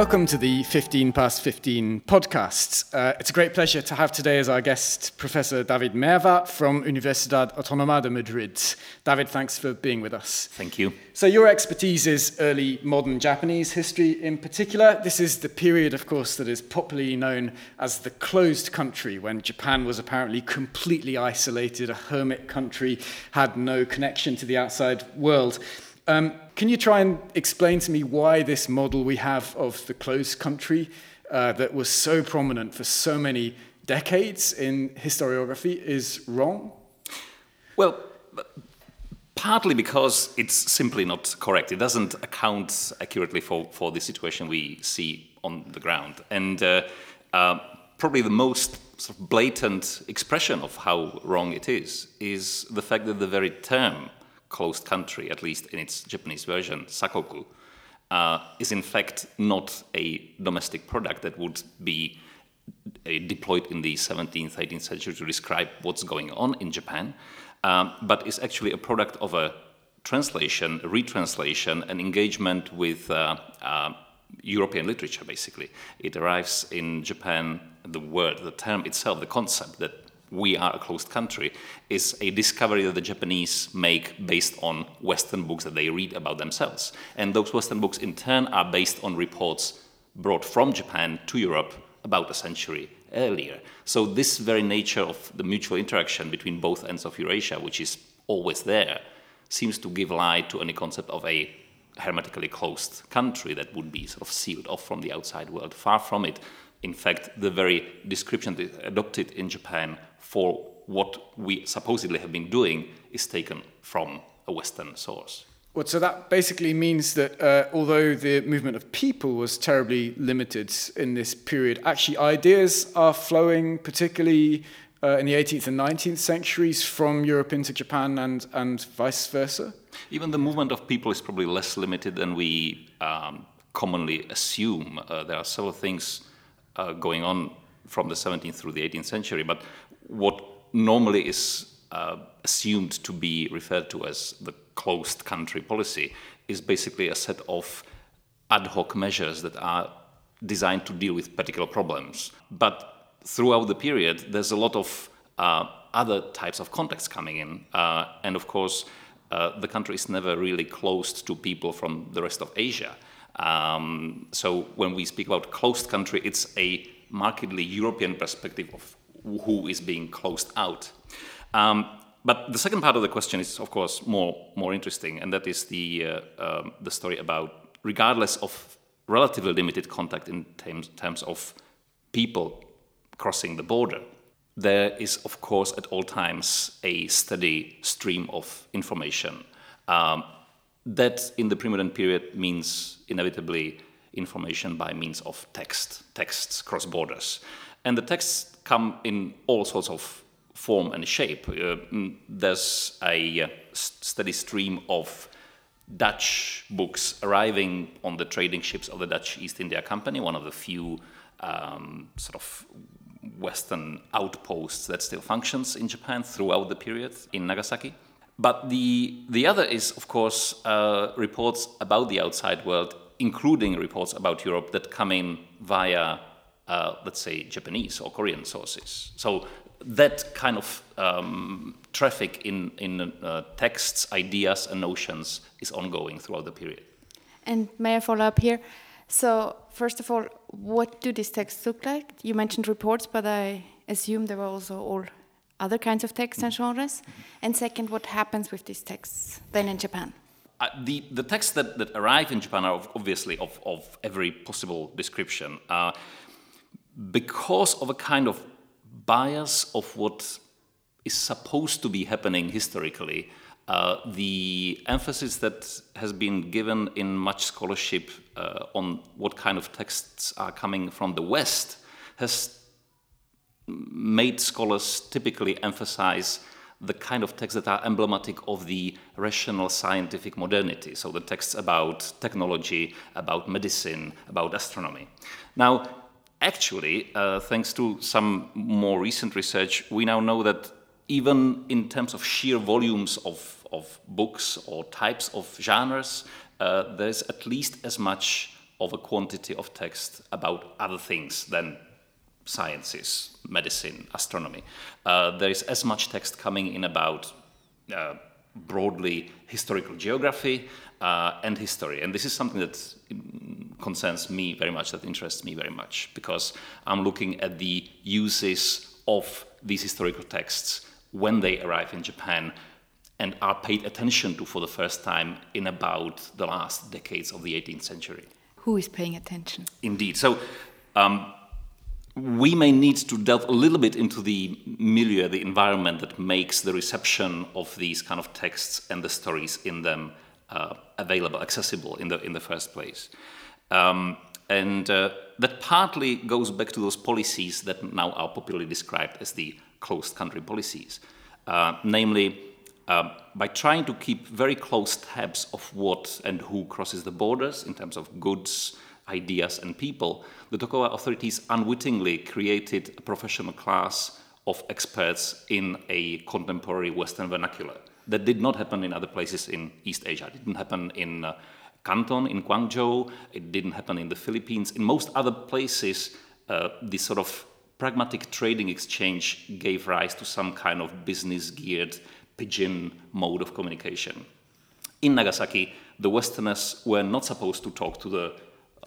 welcome to the 15 past 15 podcast. Uh, it's a great pleasure to have today as our guest Professor David Mervart from Universidad Autónoma de Madrid. David, thanks for being with us. Thank you. So, your expertise is early modern Japanese history in particular. This is the period, of course, that is popularly known as the closed country, when Japan was apparently completely isolated, a hermit country, had no connection to the outside world. Um, can you try and explain to me why this model we have of the closed country uh, that was so prominent for so many decades in historiography is wrong? Well, partly because it's simply not correct. It doesn't account accurately for, for the situation we see on the ground. And uh, uh, probably the most sort of blatant expression of how wrong it is is the fact that the very term closed country, at least in its Japanese version, sakoku, uh, is in fact not a domestic product that would be uh, deployed in the 17th, 18th century to describe what's going on in Japan, um, but is actually a product of a translation, a retranslation, an engagement with uh, uh European literature, basically. It arrives in Japan, the word, the term itself, the concept that we are a closed country is a discovery that the Japanese make based on Western books that they read about themselves. And those Western books, in turn, are based on reports brought from Japan to Europe about a century earlier. So, this very nature of the mutual interaction between both ends of Eurasia, which is always there, seems to give lie to any concept of a hermetically closed country that would be sort of sealed off from the outside world. Far from it. In fact, the very description adopted in Japan for what we supposedly have been doing is taken from a Western source. Well, so that basically means that uh, although the movement of people was terribly limited in this period, actually ideas are flowing, particularly uh, in the 18th and 19th centuries, from Europe into Japan and, and vice versa? Even the movement of people is probably less limited than we um, commonly assume. Uh, there are several things uh, going on from the 17th through the 18th century, but what normally is uh, assumed to be referred to as the closed country policy is basically a set of ad hoc measures that are designed to deal with particular problems. But throughout the period, there's a lot of uh, other types of contexts coming in. Uh, and of course, uh, the country is never really closed to people from the rest of Asia. Um, so when we speak about closed country, it's a markedly European perspective of who is being closed out. Um, but the second part of the question is, of course, more more interesting, and that is the uh, um, the story about, regardless of relatively limited contact in terms, terms of people crossing the border, there is, of course, at all times a steady stream of information. Um, that, in the pre-modern period, means inevitably information by means of text, texts cross borders, and the texts come in all sorts of form and shape. Uh, mm, there's a uh, steady stream of Dutch books arriving on the trading ships of the Dutch East India Company, one of the few um, sort of Western outposts that still functions in Japan throughout the period in Nagasaki. But the, the other is, of course, uh, reports about the outside world, including reports about Europe that come in via uh, let's say, Japanese or Korean sources. So that kind of um, traffic in, in uh, texts, ideas, and notions is ongoing throughout the period. And may I follow up here? So, first of all, what do these texts look like? You mentioned reports, but I assume there were also all other kinds of texts and genres. And second, what happens with these texts then in Japan? Uh, the, the texts that, that arrive in Japan are obviously of, of every possible description. Uh, because of a kind of bias of what is supposed to be happening historically, uh, the emphasis that has been given in much scholarship uh, on what kind of texts are coming from the West has made scholars typically emphasize the kind of texts that are emblematic of the rational scientific modernity. So the texts about technology, about medicine, about astronomy. Now, actually, uh, thanks to some more recent research, we now know that even in terms of sheer volumes of, of books or types of genres, uh, there's at least as much of a quantity of text about other things than sciences, medicine, astronomy. Uh, there is as much text coming in about uh, broadly historical geography uh, and history. And this is something that concerns me very much, that interests me very much, because I'm looking at the uses of these historical texts when they arrive in Japan and are paid attention to for the first time in about the last decades of the 18th century. Who is paying attention? Indeed. So um, we may need to delve a little bit into the milieu, the environment that makes the reception of these kind of texts and the stories in them uh, available, accessible in the in the first place. Um, and uh, that partly goes back to those policies that now are popularly described as the closed country policies, uh, namely. Uh, by trying to keep very close tabs of what and who crosses the borders in terms of goods, ideas, and people, the Tokugawa authorities unwittingly created a professional class of experts in a contemporary Western vernacular. That did not happen in other places in East Asia. It didn't happen in uh, Canton, in Guangzhou. It didn't happen in the Philippines. In most other places, uh, this sort of pragmatic trading exchange gave rise to some kind of business geared pidgin mode of communication. In Nagasaki, the Westerners were not supposed to talk to the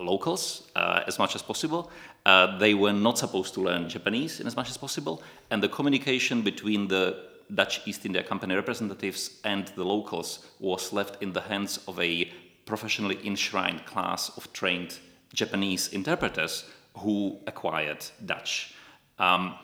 locals uh, as much as possible. Uh, they were not supposed to learn Japanese in as much as possible, and the communication between the Dutch East India Company representatives and the locals was left in the hands of a professionally enshrined class of trained Japanese interpreters who acquired Dutch. Um,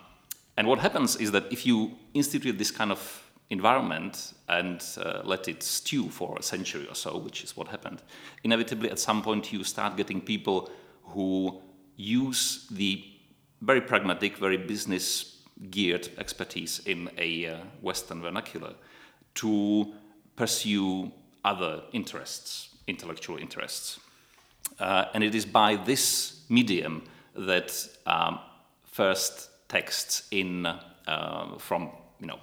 and what happens is that if you institute this kind of environment and uh, let it stew for a century or so, which is what happened, inevitably at some point you start getting people who use the very pragmatic, very business geared expertise in a uh, Western vernacular to pursue other interests, intellectual interests. Uh, and it is by this medium that um, first texts in uh, from you know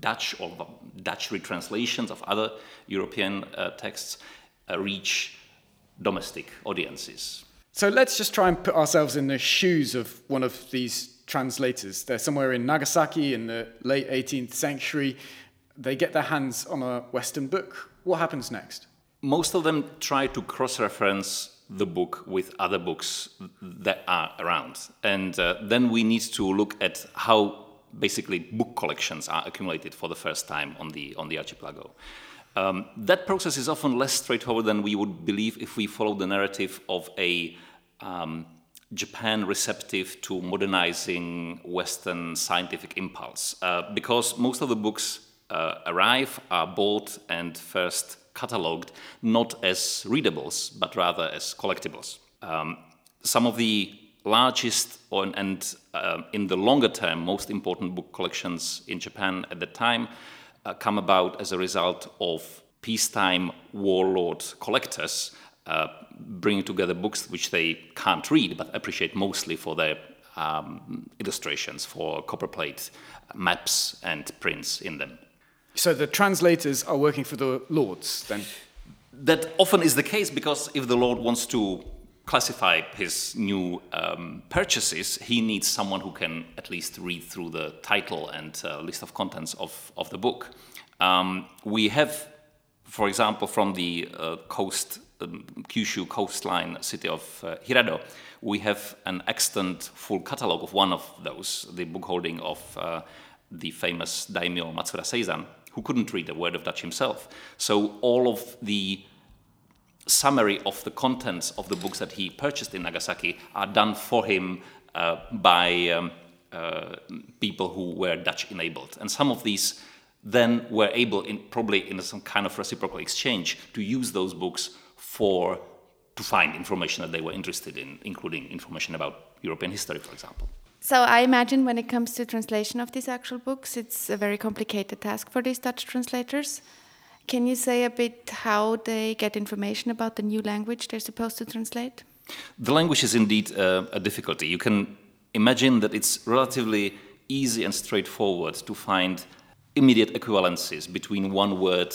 Dutch or Dutch retranslations of other European uh, texts uh, reach domestic audiences. So let's just try and put ourselves in the shoes of one of these translators. They're somewhere in Nagasaki in the late 18th century. They get their hands on a Western book. What happens next? Most of them try to cross reference the book with other books that are around. And uh, then we need to look at how basically book collections are accumulated for the first time on the, on the archipelago. Um, that process is often less straightforward than we would believe if we follow the narrative of a um, Japan receptive to modernizing Western scientific impulse, uh, because most of the books uh, arrive, are bought, and first catalogued not as readables, but rather as collectibles. Um, some of the largest and uh, in the longer term most important book collections in Japan at the time uh, come about as a result of peacetime warlord collectors uh, bringing together books which they can't read but appreciate mostly for their um, illustrations, for copperplate maps and prints in them. So the translators are working for the lords then? That often is the case because if the lord wants to classify his new um, purchases, he needs someone who can at least read through the title and uh, list of contents of, of the book. Um, we have, for example, from the uh, coast, um, Kyushu coastline city of uh, Hirado, we have an extant full catalog of one of those, the book holding of uh, the famous daimyo Matsuura Seizan, who couldn't read a word of Dutch himself. So all of the summary of the contents of the books that he purchased in Nagasaki are done for him uh, by um, uh, people who were Dutch enabled. And some of these then were able, in, probably in some kind of reciprocal exchange, to use those books for to find information that they were interested in, including information about European history, for example. So I imagine when it comes to translation of these actual books, it's a very complicated task for these Dutch translators. Can you say a bit how they get information about the new language they're supposed to translate? The language is indeed uh, a difficulty. You can imagine that it's relatively easy and straightforward to find immediate equivalences between one word,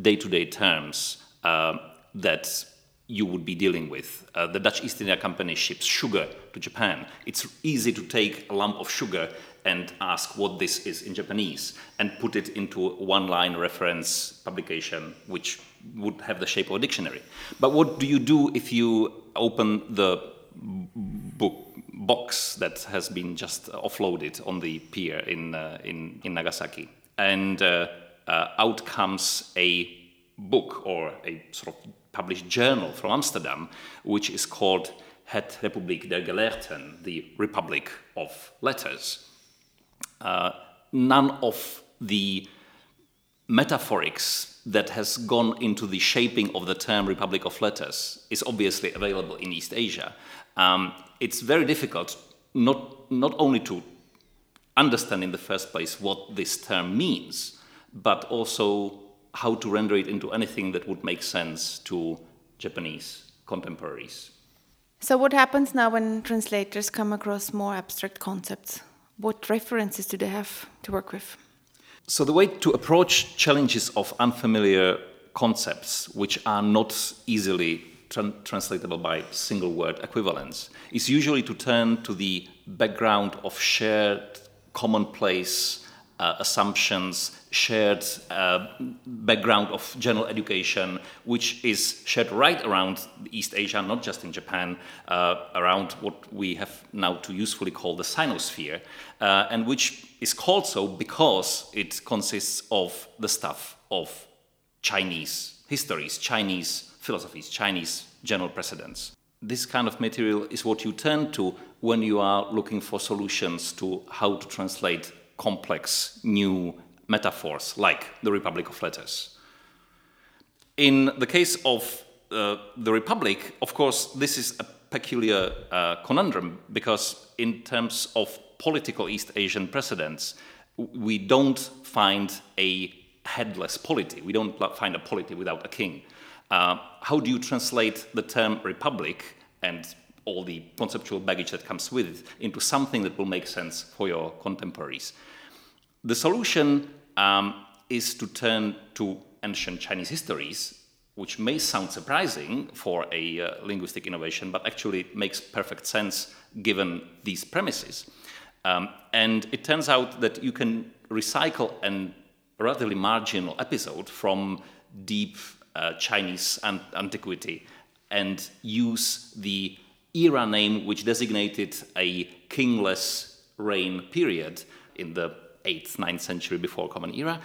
day to day terms uh, that you would be dealing with. Uh, the Dutch East India Company ships sugar to Japan. It's easy to take a lump of sugar and ask what this is in Japanese and put it into one line reference publication, which would have the shape of a dictionary. But what do you do if you open the book box that has been just offloaded on the pier in, uh, in, in Nagasaki? And uh, uh out comes a book or a sort of published journal from Amsterdam, which is called Het Republiek der Geleerden, the Republic of Letters. Uh, none of the metaphorics that has gone into the shaping of the term Republic of Letters is obviously available in East Asia. Um, it's very difficult not, not only to understand in the first place what this term means, but also how to render it into anything that would make sense to Japanese contemporaries. So, what happens now when translators come across more abstract concepts? What references do they have to work with? So, the way to approach challenges of unfamiliar concepts, which are not easily tra translatable by single word equivalents, is usually to turn to the background of shared commonplace uh, assumptions, shared uh, background of general education, which is shared right around East Asia, not just in Japan, uh, around what we have now to usefully call the Sinosphere, uh, and which is called so because it consists of the stuff of Chinese histories, Chinese philosophies, Chinese general precedents. This kind of material is what you turn to when you are looking for solutions to how to translate complex new metaphors like the Republic of Letters. In the case of uh, the Republic, of course, this is a peculiar uh, conundrum because, in terms of political East Asian precedents, we don't find a headless polity. We don't find a polity without a king. Uh, how do you translate the term republic and all the conceptual baggage that comes with it into something that will make sense for your contemporaries? The solution um, is to turn to ancient Chinese histories, which may sound surprising for a uh, linguistic innovation, but actually makes perfect sense given these premises. Um, and it turns out that you can recycle a relatively marginal episode from deep uh, Chinese an antiquity and use the era name which designated a kingless reign period in the 8th, 9th century before Common Era,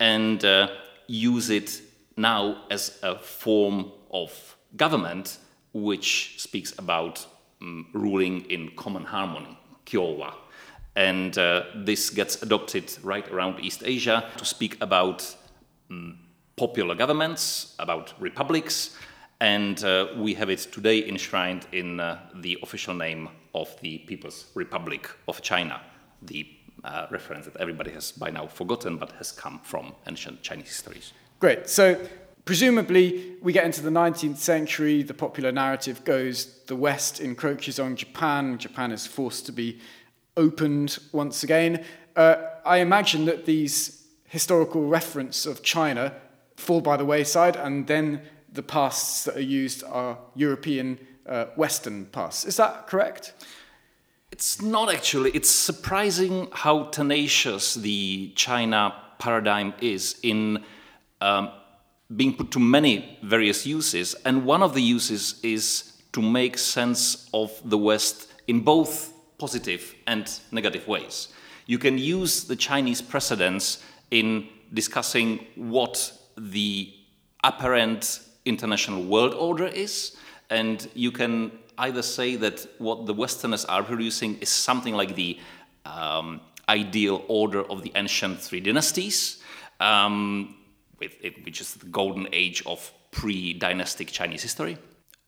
and uh, use it now as a form of government which speaks about um, ruling in common harmony, Kyowa. And uh, this gets adopted right around East Asia to speak about um, popular governments, about republics, and uh, we have it today enshrined in uh, the official name of the People's Republic of China, the uh, reference that everybody has by now forgotten but has come from ancient Chinese histories. Great. So, presumably, we get into the 19th century, the popular narrative goes the West encroaches on Japan, Japan is forced to be opened once again. Uh, I imagine that these historical reference of China fall by the wayside, and then the pasts that are used are European uh, Western pasts. Is that correct? It's not actually. It's surprising how tenacious the China paradigm is in um, being put to many various uses. And one of the uses is to make sense of the West in both positive and negative ways. You can use the Chinese precedents in discussing what the apparent international world order is, and you can either say that what the Westerners are producing is something like the um, ideal order of the ancient three dynasties, um, it, which is the golden age of pre dynastic Chinese history.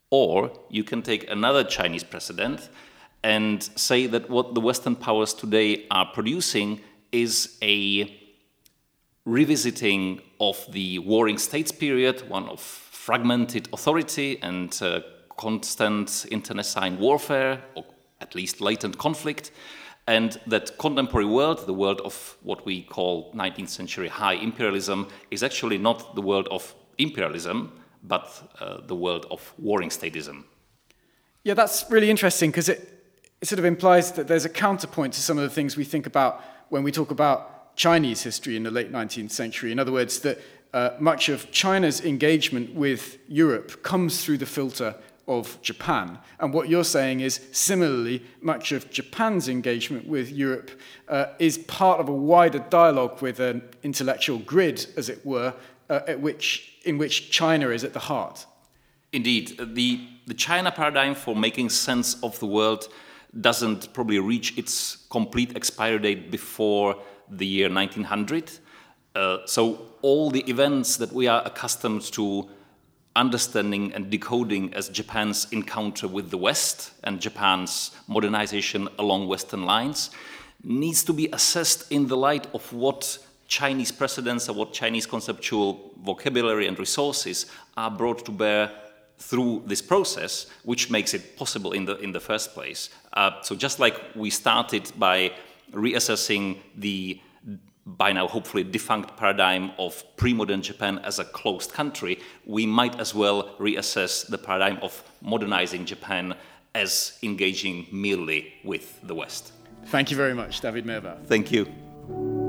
Or you can take another Chinese precedent and say that what the Western powers today are producing is a revisiting of the warring states period, one of fragmented authority and uh, constant internecine warfare, or at least latent conflict, and that contemporary world, the world of what we call 19th century high imperialism, is actually not the world of imperialism, but uh, the world of warring statism. Yeah, that's really interesting because it, it sort of implies that there's a counterpoint to some of the things we think about when we talk about Chinese history in the late 19th century. In other words, that uh, much of China's engagement with Europe comes through the filter of Japan. And what you're saying is, similarly, much of Japan's engagement with Europe uh, is part of a wider dialogue with an intellectual grid, as it were, uh, at which, in which China is at the heart. Indeed, the, the China paradigm for making sense of the world doesn't probably reach its complete expiry date before the year 1900. Uh, so all the events that we are accustomed to understanding and decoding as Japan's encounter with the West and Japan's modernization along Western lines needs to be assessed in the light of what Chinese precedents and what Chinese conceptual vocabulary and resources are brought to bear through this process, which makes it possible in the in the first place. Uh, so just like we started by reassessing the by now hopefully defunct paradigm of pre-modern Japan as a closed country, we might as well reassess the paradigm of modernizing Japan as engaging merely with the West. Thank you very much, David Mervart. Thank you.